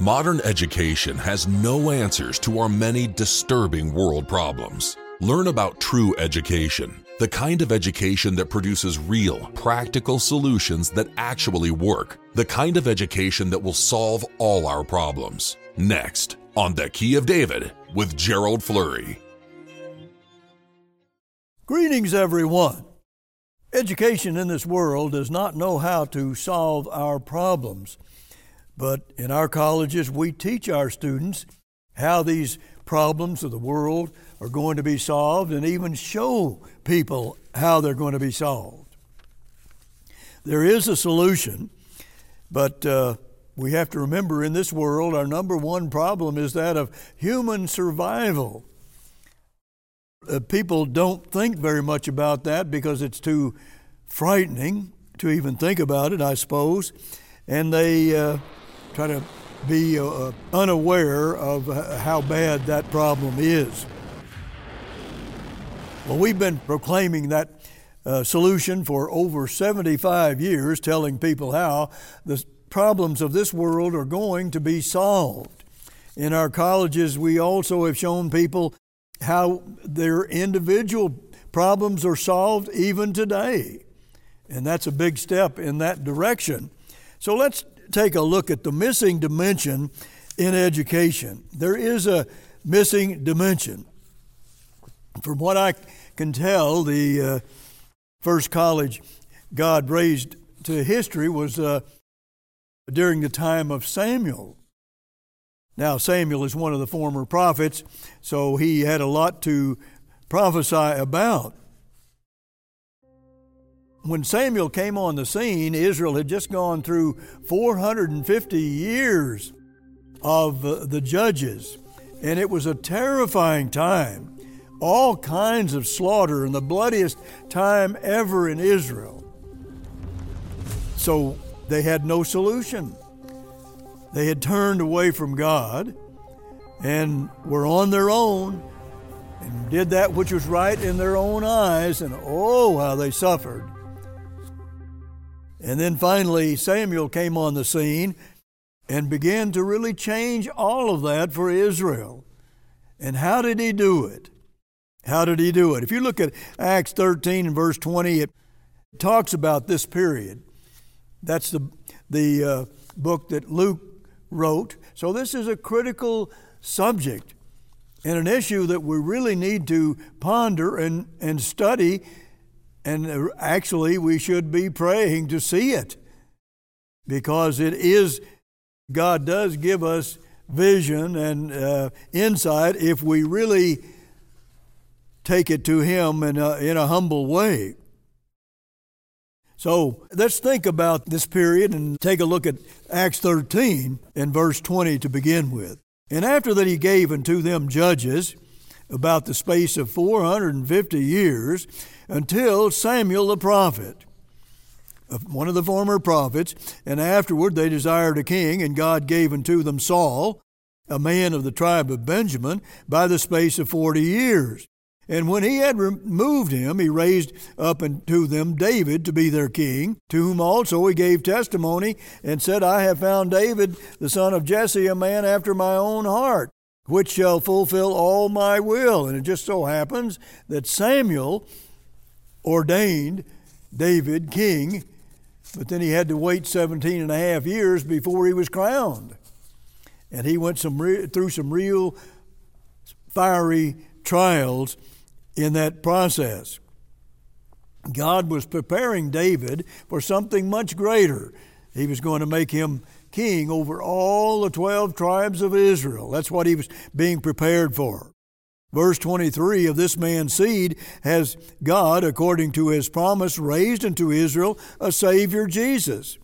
Modern education has no answers to our many disturbing world problems. Learn about true education, the kind of education that produces real, practical solutions that actually work, the kind of education that will solve all our problems. Next, on The Key of David with Gerald Flurry. Greetings, everyone. Education in this world does not know how to solve our problems. But in our colleges, we teach our students how these problems of the world are going to be solved and even show people how they're going to be solved. There is a solution, but uh, we have to remember in this world, our number one problem is that of human survival. Uh, people don't think very much about that because it's too frightening to even think about it, I suppose. And they uh, try to be uh, uh, unaware of how bad that problem is. Well, we've been proclaiming that uh, solution for over 75 years, telling people how the problems of this world are going to be solved. In our colleges, we also have shown people how their individual problems are solved even today. And that's a big step in that direction. So let's take a look at the missing dimension in education. There is a missing dimension. From what I can tell, the uh, first college God raised to history was uh, during the time of Samuel. Now, Samuel is one of the former prophets, so he had a lot to prophesy about when Samuel came on the scene, Israel had just gone through 450 years of uh, the judges, and it was a terrifying time. All kinds of slaughter and the bloodiest time ever in Israel. So they had no solution. They had turned away from God and were on their own and did that which was right in their own eyes, and oh, how they suffered. And then finally, Samuel came on the scene and began to really change all of that for Israel. And how did he do it? How did he do it? If you look at Acts 13 and verse 20, it talks about this period. That's the, the uh, book that Luke wrote. So this is a critical subject and an issue that we really need to ponder and, and study and uh, actually, we should be praying to see it because it is, God does give us vision and uh, insight if we really take it to Him in a, in a humble way. So let's think about this period and take a look at Acts 13 and verse 20 to begin with. And after that, he gave unto them judges about the space of 450 years until Samuel the prophet, one of the former prophets, and afterward they desired a king, and God gave unto them Saul, a man of the tribe of Benjamin, by the space of forty years. And when he had removed him, he raised up unto them David to be their king, to whom also he gave testimony, and said, I have found David, the son of Jesse, a man after my own heart, which shall fulfill all my will. And it just so happens that Samuel ordained David king, but then he had to wait 17 and a half years before he was crowned. And he went some re- through some real fiery trials in that process. God was preparing David for something much greater. He was going to make him king over all the 12 tribes of Israel. That's what he was being prepared for. Verse 23 of this man's seed has God, according to his promise, raised unto Israel a Savior, Jesus.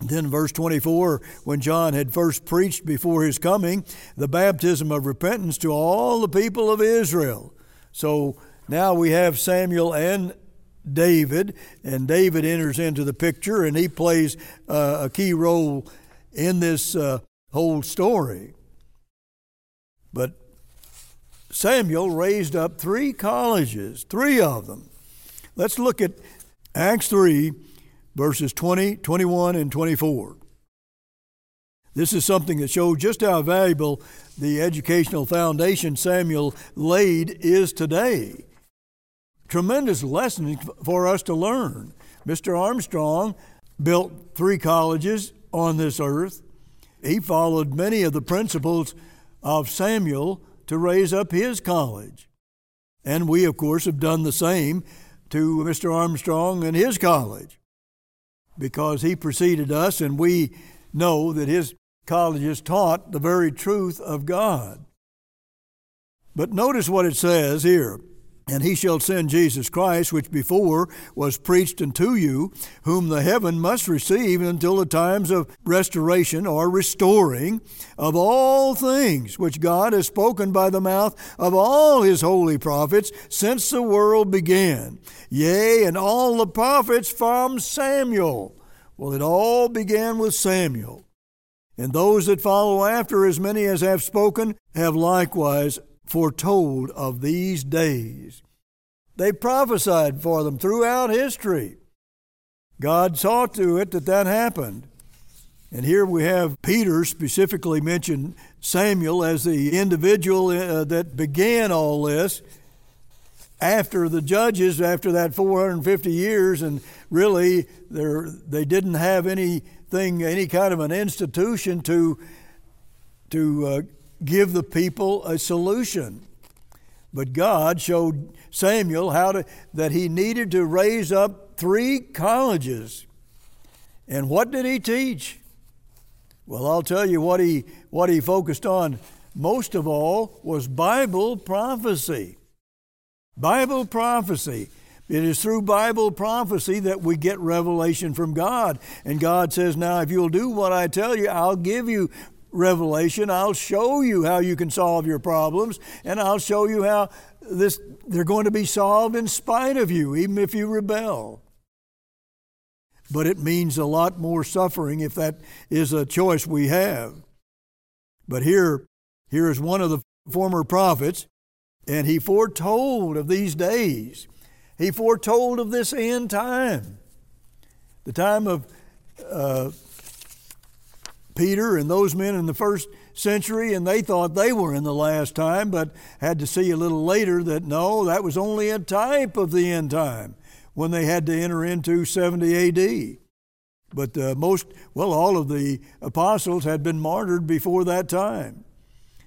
Then, verse 24, when John had first preached before his coming the baptism of repentance to all the people of Israel. So now we have Samuel and David, and David enters into the picture and he plays uh, a key role in this uh, whole story. But Samuel raised up three colleges, three of them. Let's look at Acts 3, verses 20, 21, and 24. This is something that shows just how valuable the educational foundation Samuel laid is today. Tremendous lessons for us to learn. Mr. Armstrong built three colleges on this earth. He followed many of the principles of Samuel to raise up his college. And we, of course, have done the same to Mr. Armstrong and his college because he preceded us and we know that his college colleges taught the very truth of God. But notice what it says here. And he shall send Jesus Christ, which before was preached unto you, whom the heaven must receive until the times of restoration or restoring of all things, which God has spoken by the mouth of all his holy prophets since the world began. Yea, and all the prophets from Samuel. Well, it all began with Samuel. And those that follow after, as many as have spoken, have likewise foretold of these days. They prophesied for them throughout history. God saw to it that that happened. And here we have Peter specifically mentioned Samuel as the individual uh, that began all this after the judges, after that 450 years, and really they didn't have anything, any kind of an institution to, to uh, give the people a solution. But God showed Samuel how to, that he needed to raise up three colleges. And what did he teach? Well, I'll tell you what he, what he focused on most of all was Bible prophecy. Bible prophecy. It is through Bible prophecy that we get revelation from God. And God says, Now, if you'll do what I tell you, I'll give you revelation. I'll show you how you can solve your problems, and I'll show you how this, they're going to be solved in spite of you, even if you rebel. But it means a lot more suffering if that is a choice we have. But here, here is one of the former prophets, and he foretold of these days. He foretold of this end time, the time of uh, Peter and those men in the first century, and they thought they were in the last time, but had to see a little later that no, that was only a type of the end time when they had to enter into 70 AD. But uh, most, well, all of the apostles had been martyred before that time.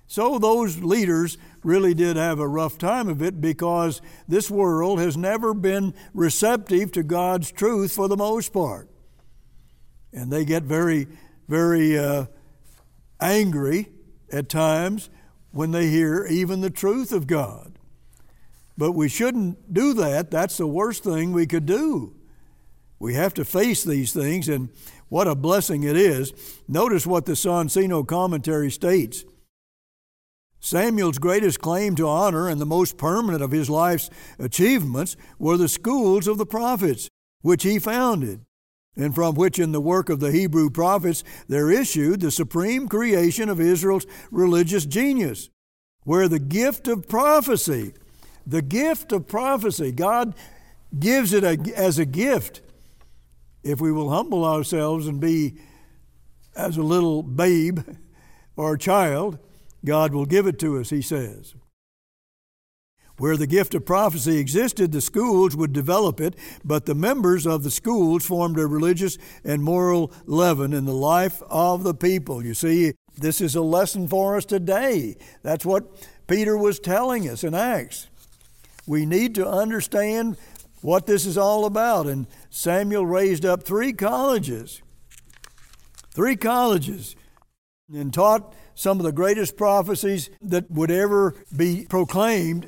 So those leaders really did have a rough time of it because this world has never been receptive to God's truth for the most part. And they get very, very uh, angry at times when they hear even the truth of God. But we shouldn't do that. That's the worst thing we could do. We have to face these things, and what a blessing it is. Notice what the Soncino commentary states. Samuel's greatest claim to honor and the most permanent of his life's achievements were the schools of the prophets, which he founded, and from which, in the work of the Hebrew prophets, there issued the supreme creation of Israel's religious genius, where the gift of prophecy, the gift of prophecy, God gives it as a gift if we will humble ourselves and be as a little babe or a child God will give it to us, he says. Where the gift of prophecy existed, the schools would develop it, but the members of the schools formed a religious and moral leaven in the life of the people. You see, this is a lesson for us today. That's what Peter was telling us in Acts. We need to understand what this is all about. And Samuel raised up three colleges, three colleges, and taught some of the greatest prophecies that would ever be proclaimed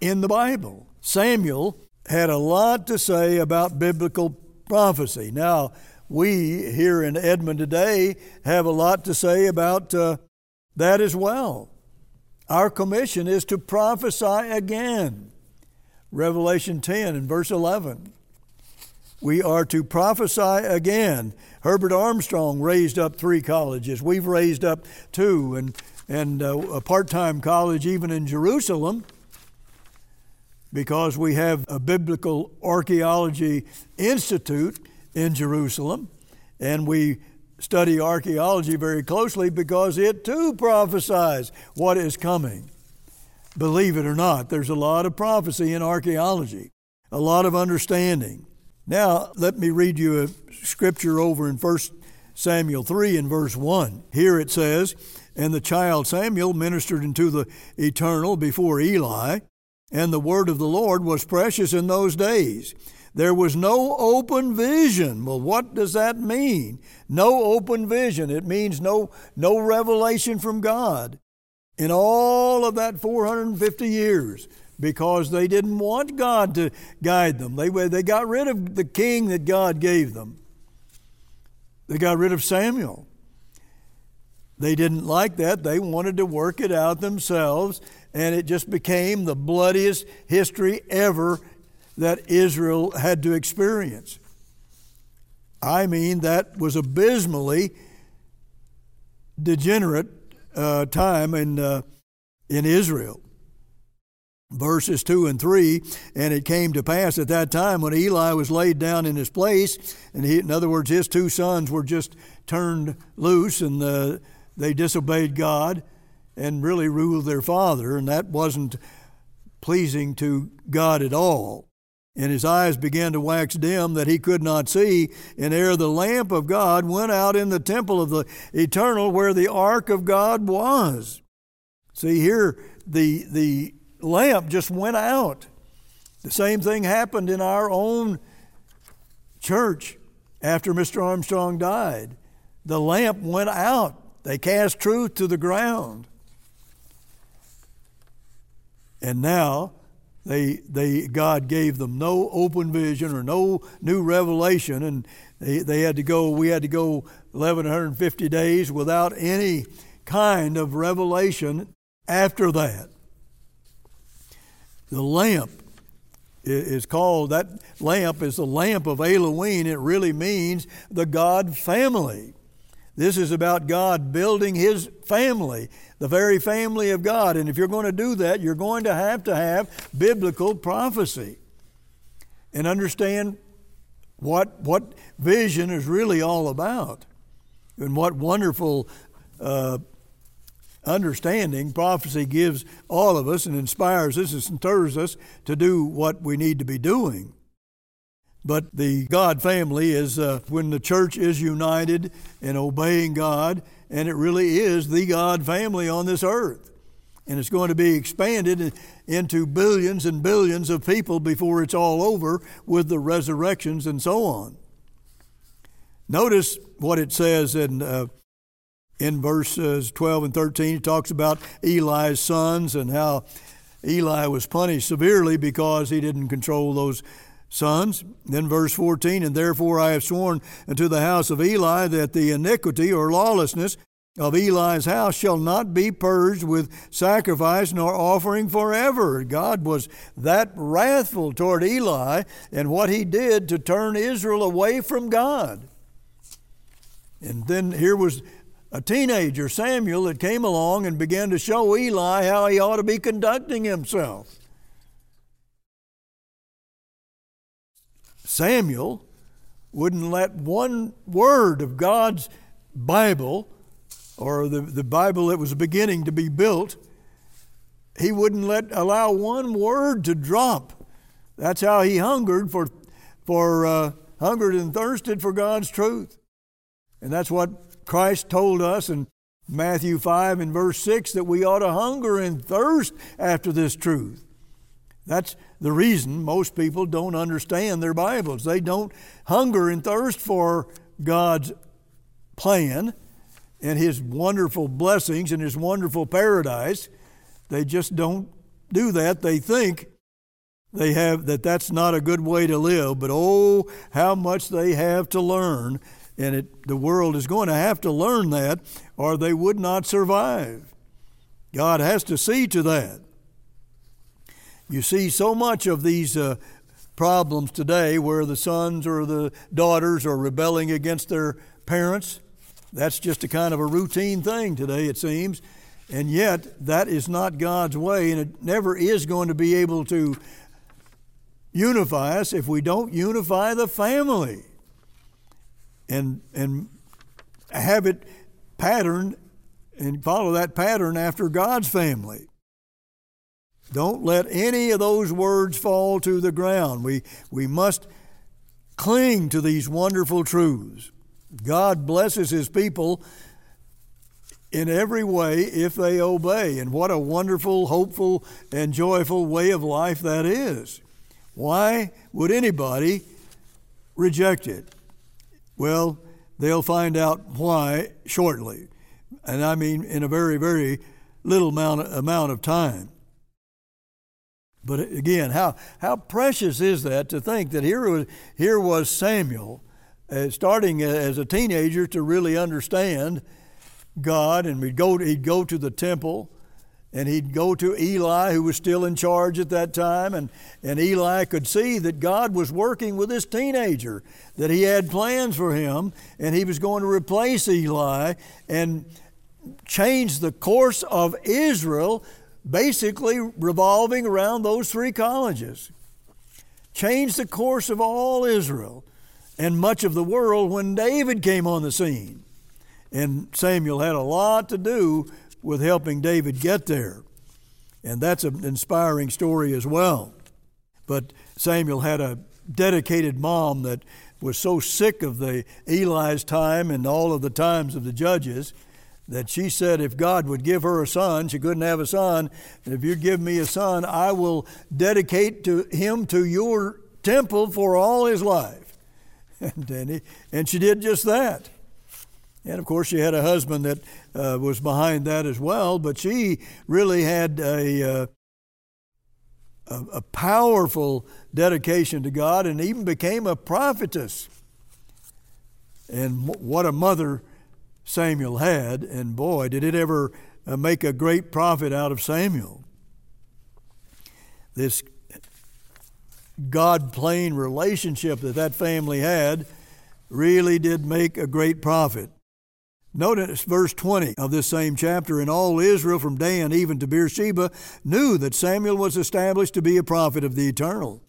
in the Bible. Samuel had a lot to say about biblical prophecy. Now, we here in Edmond today have a lot to say about uh, that as well. Our commission is to prophesy again. Revelation 10 and verse 11. We are to prophesy again. Herbert Armstrong raised up three colleges. We've raised up two, and, and uh, a part time college even in Jerusalem because we have a Biblical Archaeology Institute in Jerusalem, and we study archaeology very closely because it too prophesies what is coming. Believe it or not, there's a lot of prophecy in archaeology, a lot of understanding. Now, let me read you a scripture over in 1 Samuel 3 and verse 1. Here it says, And the child Samuel ministered unto the eternal before Eli, and the word of the Lord was precious in those days. There was no open vision. Well, what does that mean? No open vision. It means no, no revelation from God in all of that 450 years because they didn't want God to guide them. They, they got rid of the king that God gave them, they got rid of Samuel. They didn't like that. They wanted to work it out themselves, and it just became the bloodiest history ever that Israel had to experience. I mean, that was abysmally degenerate uh, time in, uh, in Israel. Verses 2 and 3 And it came to pass at that time when Eli was laid down in his place, and he, in other words, his two sons were just turned loose and uh, they disobeyed God and really ruled their father, and that wasn't pleasing to God at all and his eyes began to wax dim that he could not see. And ere the lamp of God went out in the temple of the eternal where the ark of God was. See here, the, the lamp just went out. The same thing happened in our own church after Mr. Armstrong died. The lamp went out. They cast truth to the ground. And now they, they, God gave them no open vision or no new revelation, and they, they had to go, we had to go 1,150 days without any kind of revelation after that. The lamp is called, that lamp is the lamp of Elohim. It really means the God family. This is about God building His family the very family of God. And if you're going to do that, you're going to have to have biblical prophecy and understand what, what vision is really all about and what wonderful uh, understanding prophecy gives all of us and inspires us and stirs us to do what we need to be doing. But the God family is uh, when the church is united and obeying God and it really is the God family on this earth. And it's going to be expanded into billions and billions of people before it's all over with the resurrections and so on. Notice what it says in, uh, in verses 12 and 13. It talks about Eli's sons and how Eli was punished severely because he didn't control those sons. Then verse 14, and therefore I have sworn unto the house of Eli that the iniquity or lawlessness of Eli's house shall not be purged with sacrifice nor offering forever. God was that wrathful toward Eli and what he did to turn Israel away from God. And then here was a teenager, Samuel, that came along and began to show Eli how he ought to be conducting himself. Samuel wouldn't let one word of God's Bible or the, the Bible that was beginning to be built, he wouldn't let allow one word to drop. That's how he hungered for, for uh, hungered and thirsted for God's truth. And that's what Christ told us in Matthew 5 and verse 6 that we ought to hunger and thirst after this truth. That's the reason most people don't understand their Bibles. They don't hunger and thirst for God's plan and His wonderful blessings and His wonderful paradise. They just don't do that. They think they have that that's not a good way to live, but oh, how much they have to learn. And it, the world is going to have to learn that, or they would not survive. God has to see to that. You see so much of these uh, problems today where the sons or the daughters are rebelling against their parents. That's just a kind of a routine thing today, it seems. And yet, that is not God's way, and it never is going to be able to unify us if we don't unify the family. And, and have it patterned and follow that pattern after God's family. Don't let any of those words fall to the ground. We, we must cling to these wonderful truths. God blesses His people in every way if they obey. And what a wonderful, hopeful, and joyful way of life that is. Why would anybody reject it? Well, they'll find out why shortly. And I mean in a very, very little amount, amount of time. But again, how, how precious is that to think that here was, here was Samuel uh, starting as a teenager to really understand God, and we'd go, he'd go to the temple and he'd go to Eli, who was still in charge at that time, and, and Eli could see that God was working with this teenager, that he had plans for him, and he was going to replace Eli and change the course of Israel, basically revolving around those three colleges. changed the course of all Israel and much of the world when David came on the scene. And Samuel had a lot to do with helping David get there. And that's an inspiring story as well. But Samuel had a dedicated mom that was so sick of the Eli's time and all of the times of the judges that she said if God would give her a son, she couldn't have a son, and if you give me a son, I will dedicate to him to your temple for all his life. And, and, he, and she did just that. And of course, she had a husband that uh, was behind that as well, but she really had a, uh, a, a powerful dedication to God and even became a prophetess. And what a mother Samuel had, and boy, did it ever uh, make a great prophet out of Samuel. This God plane relationship that that family had really did make a great prophet. Notice verse 20 of this same chapter. And all Israel from Dan even to Beersheba knew that Samuel was established to be a prophet of the eternal.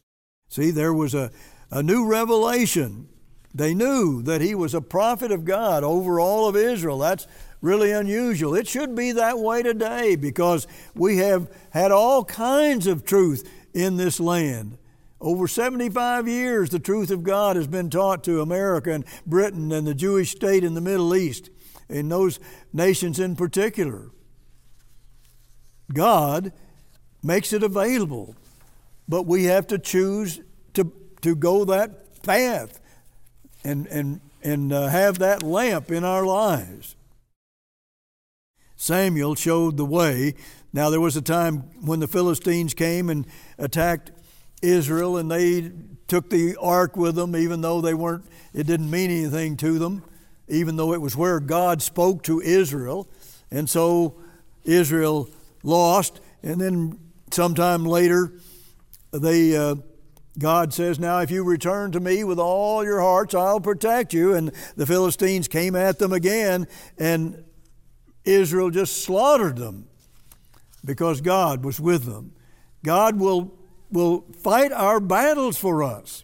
See, there was a, a new revelation. They knew that he was a prophet of God over all of Israel. That's really unusual. It should be that way today because we have had all kinds of truth in this land. Over 75 years, the truth of God has been taught to America and Britain and the Jewish state in the Middle East in those nations in particular. God makes it available, but we have to choose to, to go that path and, and, and uh, have that lamp in our lives. Samuel showed the way. Now, there was a time when the Philistines came and attacked Israel, and they took the ark with them, even though they weren't, it didn't mean anything to them even though it was where God spoke to Israel. And so Israel lost. And then sometime later, they, uh, God says, Now, if you return to me with all your hearts, I'll protect you. And the Philistines came at them again, and Israel just slaughtered them because God was with them. God will, will fight our battles for us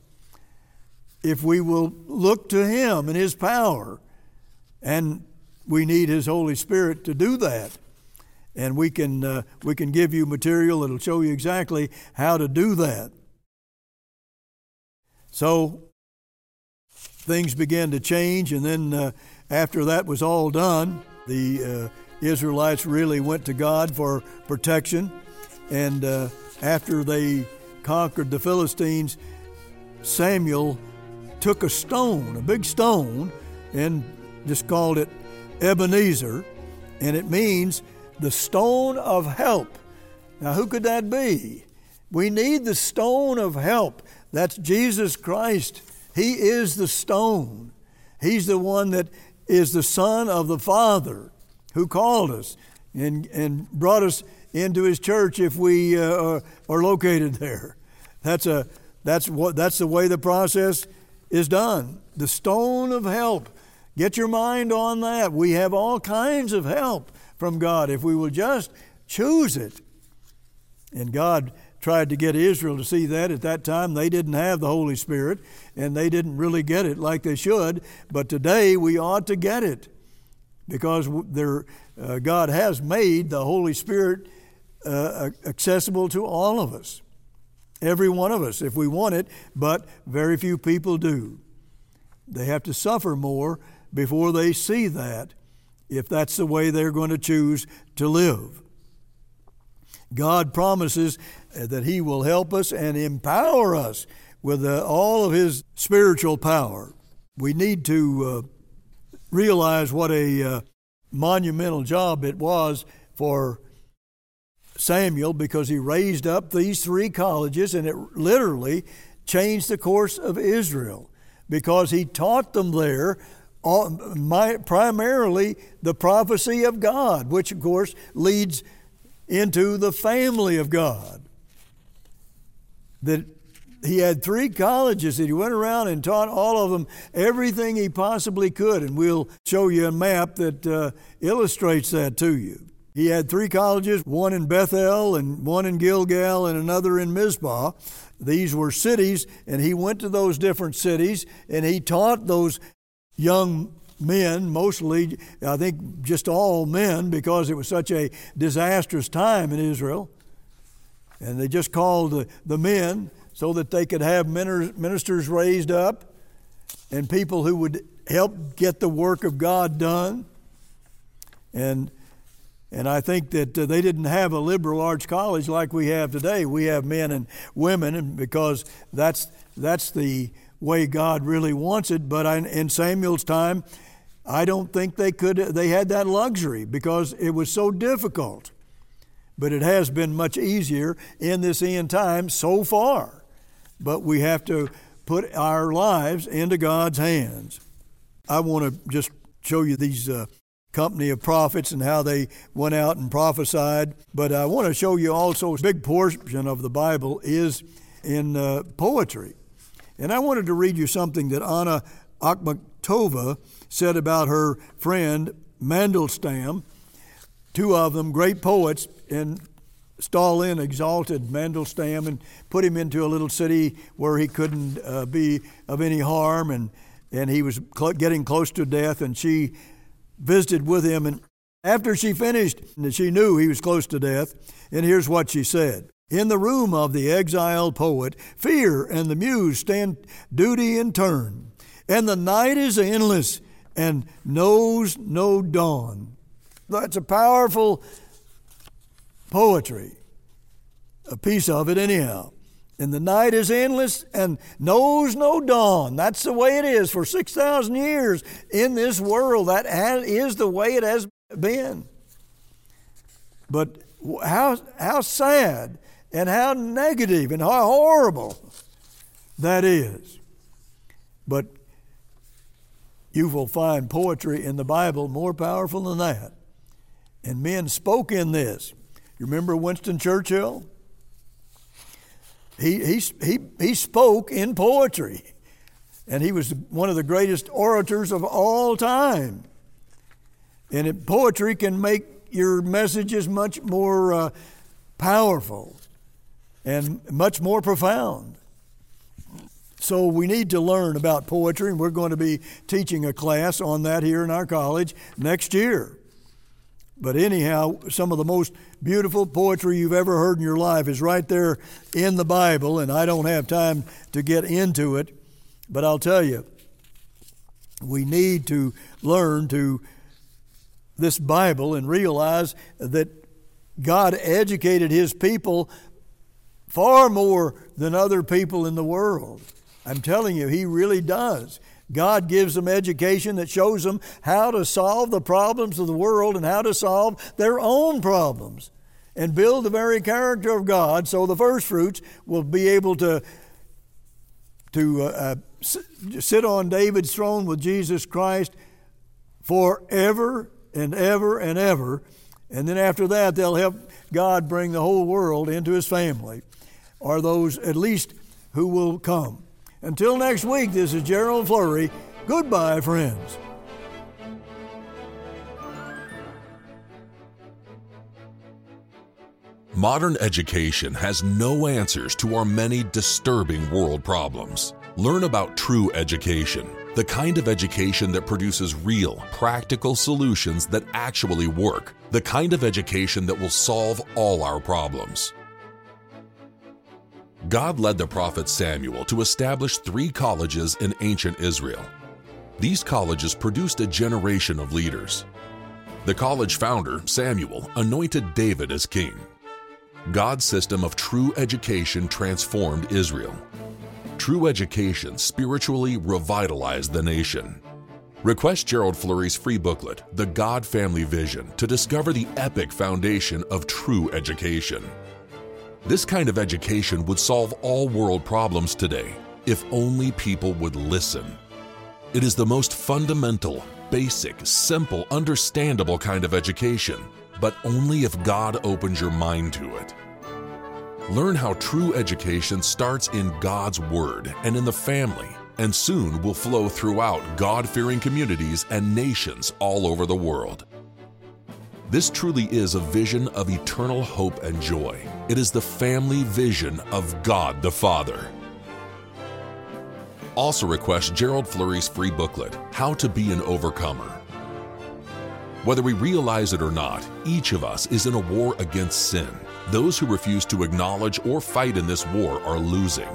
if we will look to Him and His power. And we need His Holy Spirit to do that. And we can, uh, we can give you material that'll show you exactly how to do that. So things began to change, and then uh, after that was all done, the uh, Israelites really went to God for protection. And uh, after they conquered the Philistines, Samuel took a stone, a big stone, and just called it Ebenezer, and it means the stone of help. Now, who could that be? We need the stone of help. That's Jesus Christ. He is the stone. He's the one that is the Son of the Father who called us and, and brought us into His church if we uh, are, are located there. That's, a, that's, what, that's the way the process is done. The stone of help. Get your mind on that. We have all kinds of help from God if we will just choose it. And God tried to get Israel to see that at that time. They didn't have the Holy Spirit and they didn't really get it like they should. But today we ought to get it. because uh, God has made the Holy Spirit uh, accessible to all of us, every one of us, if we want it, but very few people do. They have to suffer more before they see that, if that's the way they're going to choose to live. God promises that He will help us and empower us with uh, all of His spiritual power. We need to uh, realize what a uh, monumental job it was for Samuel because he raised up these three colleges and it literally changed the course of Israel because he taught them there primarily the prophecy of God, which of course leads into the family of God. That he had three colleges that he went around and taught all of them everything he possibly could, and we'll show you a map that uh, illustrates that to you. He had three colleges, one in Bethel and one in Gilgal and another in Mizpah. These were cities, and he went to those different cities and he taught those young men, mostly, I think just all men, because it was such a disastrous time in Israel. And they just called the, the men so that they could have ministers raised up and people who would help get the work of God done. And and I think that uh, they didn't have a liberal arts college like we have today. We have men and women, and because that's that's the way God really wants it. But in Samuel's time, I don't think they could they had that luxury because it was so difficult. But it has been much easier in this end time so far. But we have to put our lives into God's hands. I want to just show you these uh, company of prophets and how they went out and prophesied. But I want to show you also a big portion of the Bible is in uh, poetry. And I wanted to read you something that Anna Akhmatova said about her friend Mandelstam. Two of them, great poets, and Stalin exalted Mandelstam and put him into a little city where he couldn't uh, be of any harm, and, and he was cl- getting close to death, and she visited with him. And after she finished, she knew he was close to death, and here's what she said in the room of the exiled poet, fear and the muse stand duty in turn, and the night is endless and knows no dawn. That's a powerful poetry, a piece of it, anyhow. And the night is endless and knows no dawn. That's the way it is for 6,000 years in this world. That is the way it has been. But how, how sad and how negative and how horrible that is. But you will find poetry in the Bible more powerful than that. And men spoke in this. You remember Winston Churchill? He, he, he, he spoke in poetry, and he was one of the greatest orators of all time. And it, poetry can make your messages much more uh, powerful and much more profound. So we need to learn about poetry, and we're going to be teaching a class on that here in our college next year. But anyhow, some of the most beautiful poetry you've ever heard in your life is right there in the Bible, and I don't have time to get into it. But I'll tell you, we need to learn to this Bible and realize that God educated His people far more than other people in the world. I'm telling you, He really does. God gives them education that shows them how to solve the problems of the world and how to solve their own problems and build the very character of God so the first fruits will be able to, to uh, uh, sit on David's throne with Jesus Christ forever and ever and ever. And then after that, they'll help God bring the whole world into His family are those at least who will come. Until next week, this is Gerald Flurry. Goodbye, friends. Modern education has no answers to our many disturbing world problems. Learn about true education the kind of education that produces real, practical solutions that actually work, the kind of education that will solve all our problems. God led the prophet Samuel to establish three colleges in ancient Israel. These colleges produced a generation of leaders. The college founder, Samuel, anointed David as king. God's system of true education transformed Israel. True education spiritually revitalized the nation. Request Gerald Flurry's free booklet, The God Family Vision, to discover the epic foundation of true education. This kind of education would solve all world problems today if only people would listen. It is the most fundamental, basic, simple, understandable kind of education, but only if God opens your mind to it. Learn how true education starts in God's Word and in the family, and soon will flow throughout God fearing communities and nations all over the world. This truly is a vision of eternal hope and joy. It is the family vision of God the Father. Also, request Gerald Flurry's free booklet, How to Be an Overcomer. Whether we realize it or not, each of us is in a war against sin those who refuse to acknowledge or fight in this war are losing.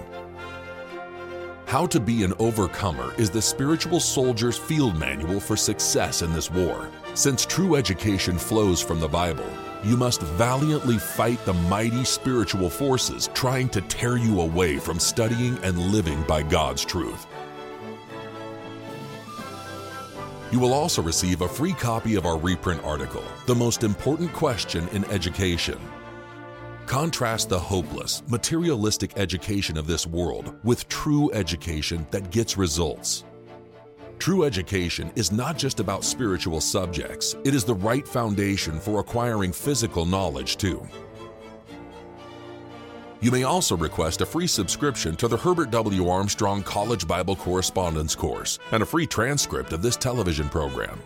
How to be an overcomer is the spiritual soldier's field manual for success in this war. Since true education flows from the Bible, you must valiantly fight the mighty spiritual forces trying to tear you away from studying and living by God's truth. You will also receive a free copy of our reprint article, The Most Important Question in Education Contrast the hopeless, materialistic education of this world with true education that gets results. True education is not just about spiritual subjects, it is the right foundation for acquiring physical knowledge too. You may also request a free subscription to the Herbert W. Armstrong College Bible Correspondence Course and a free transcript of this television program.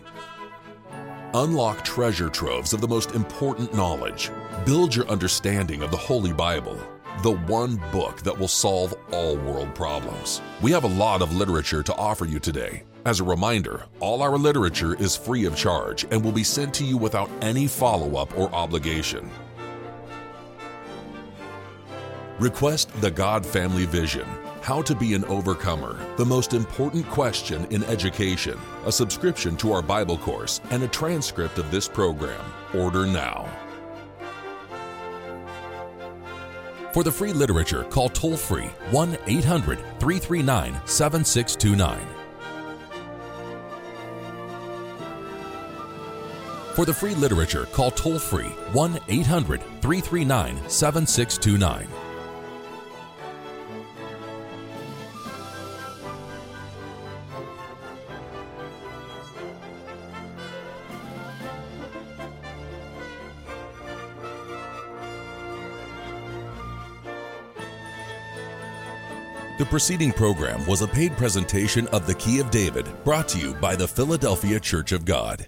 Unlock treasure troves of the most important knowledge. Build your understanding of the Holy Bible, the one book that will solve all world problems. We have a lot of literature to offer you today. As a reminder, all our literature is free of charge and will be sent to you without any follow up or obligation. Request the God Family Vision how to Be an Overcomer, the most important question in education, a subscription to our Bible course, and a transcript of this program. Order now. For the free literature, call toll free 1 800 339 7629. For the free literature, call toll free 1 800 339 7629. The preceding program was a paid presentation of the Key of David, brought to you by the Philadelphia Church of God.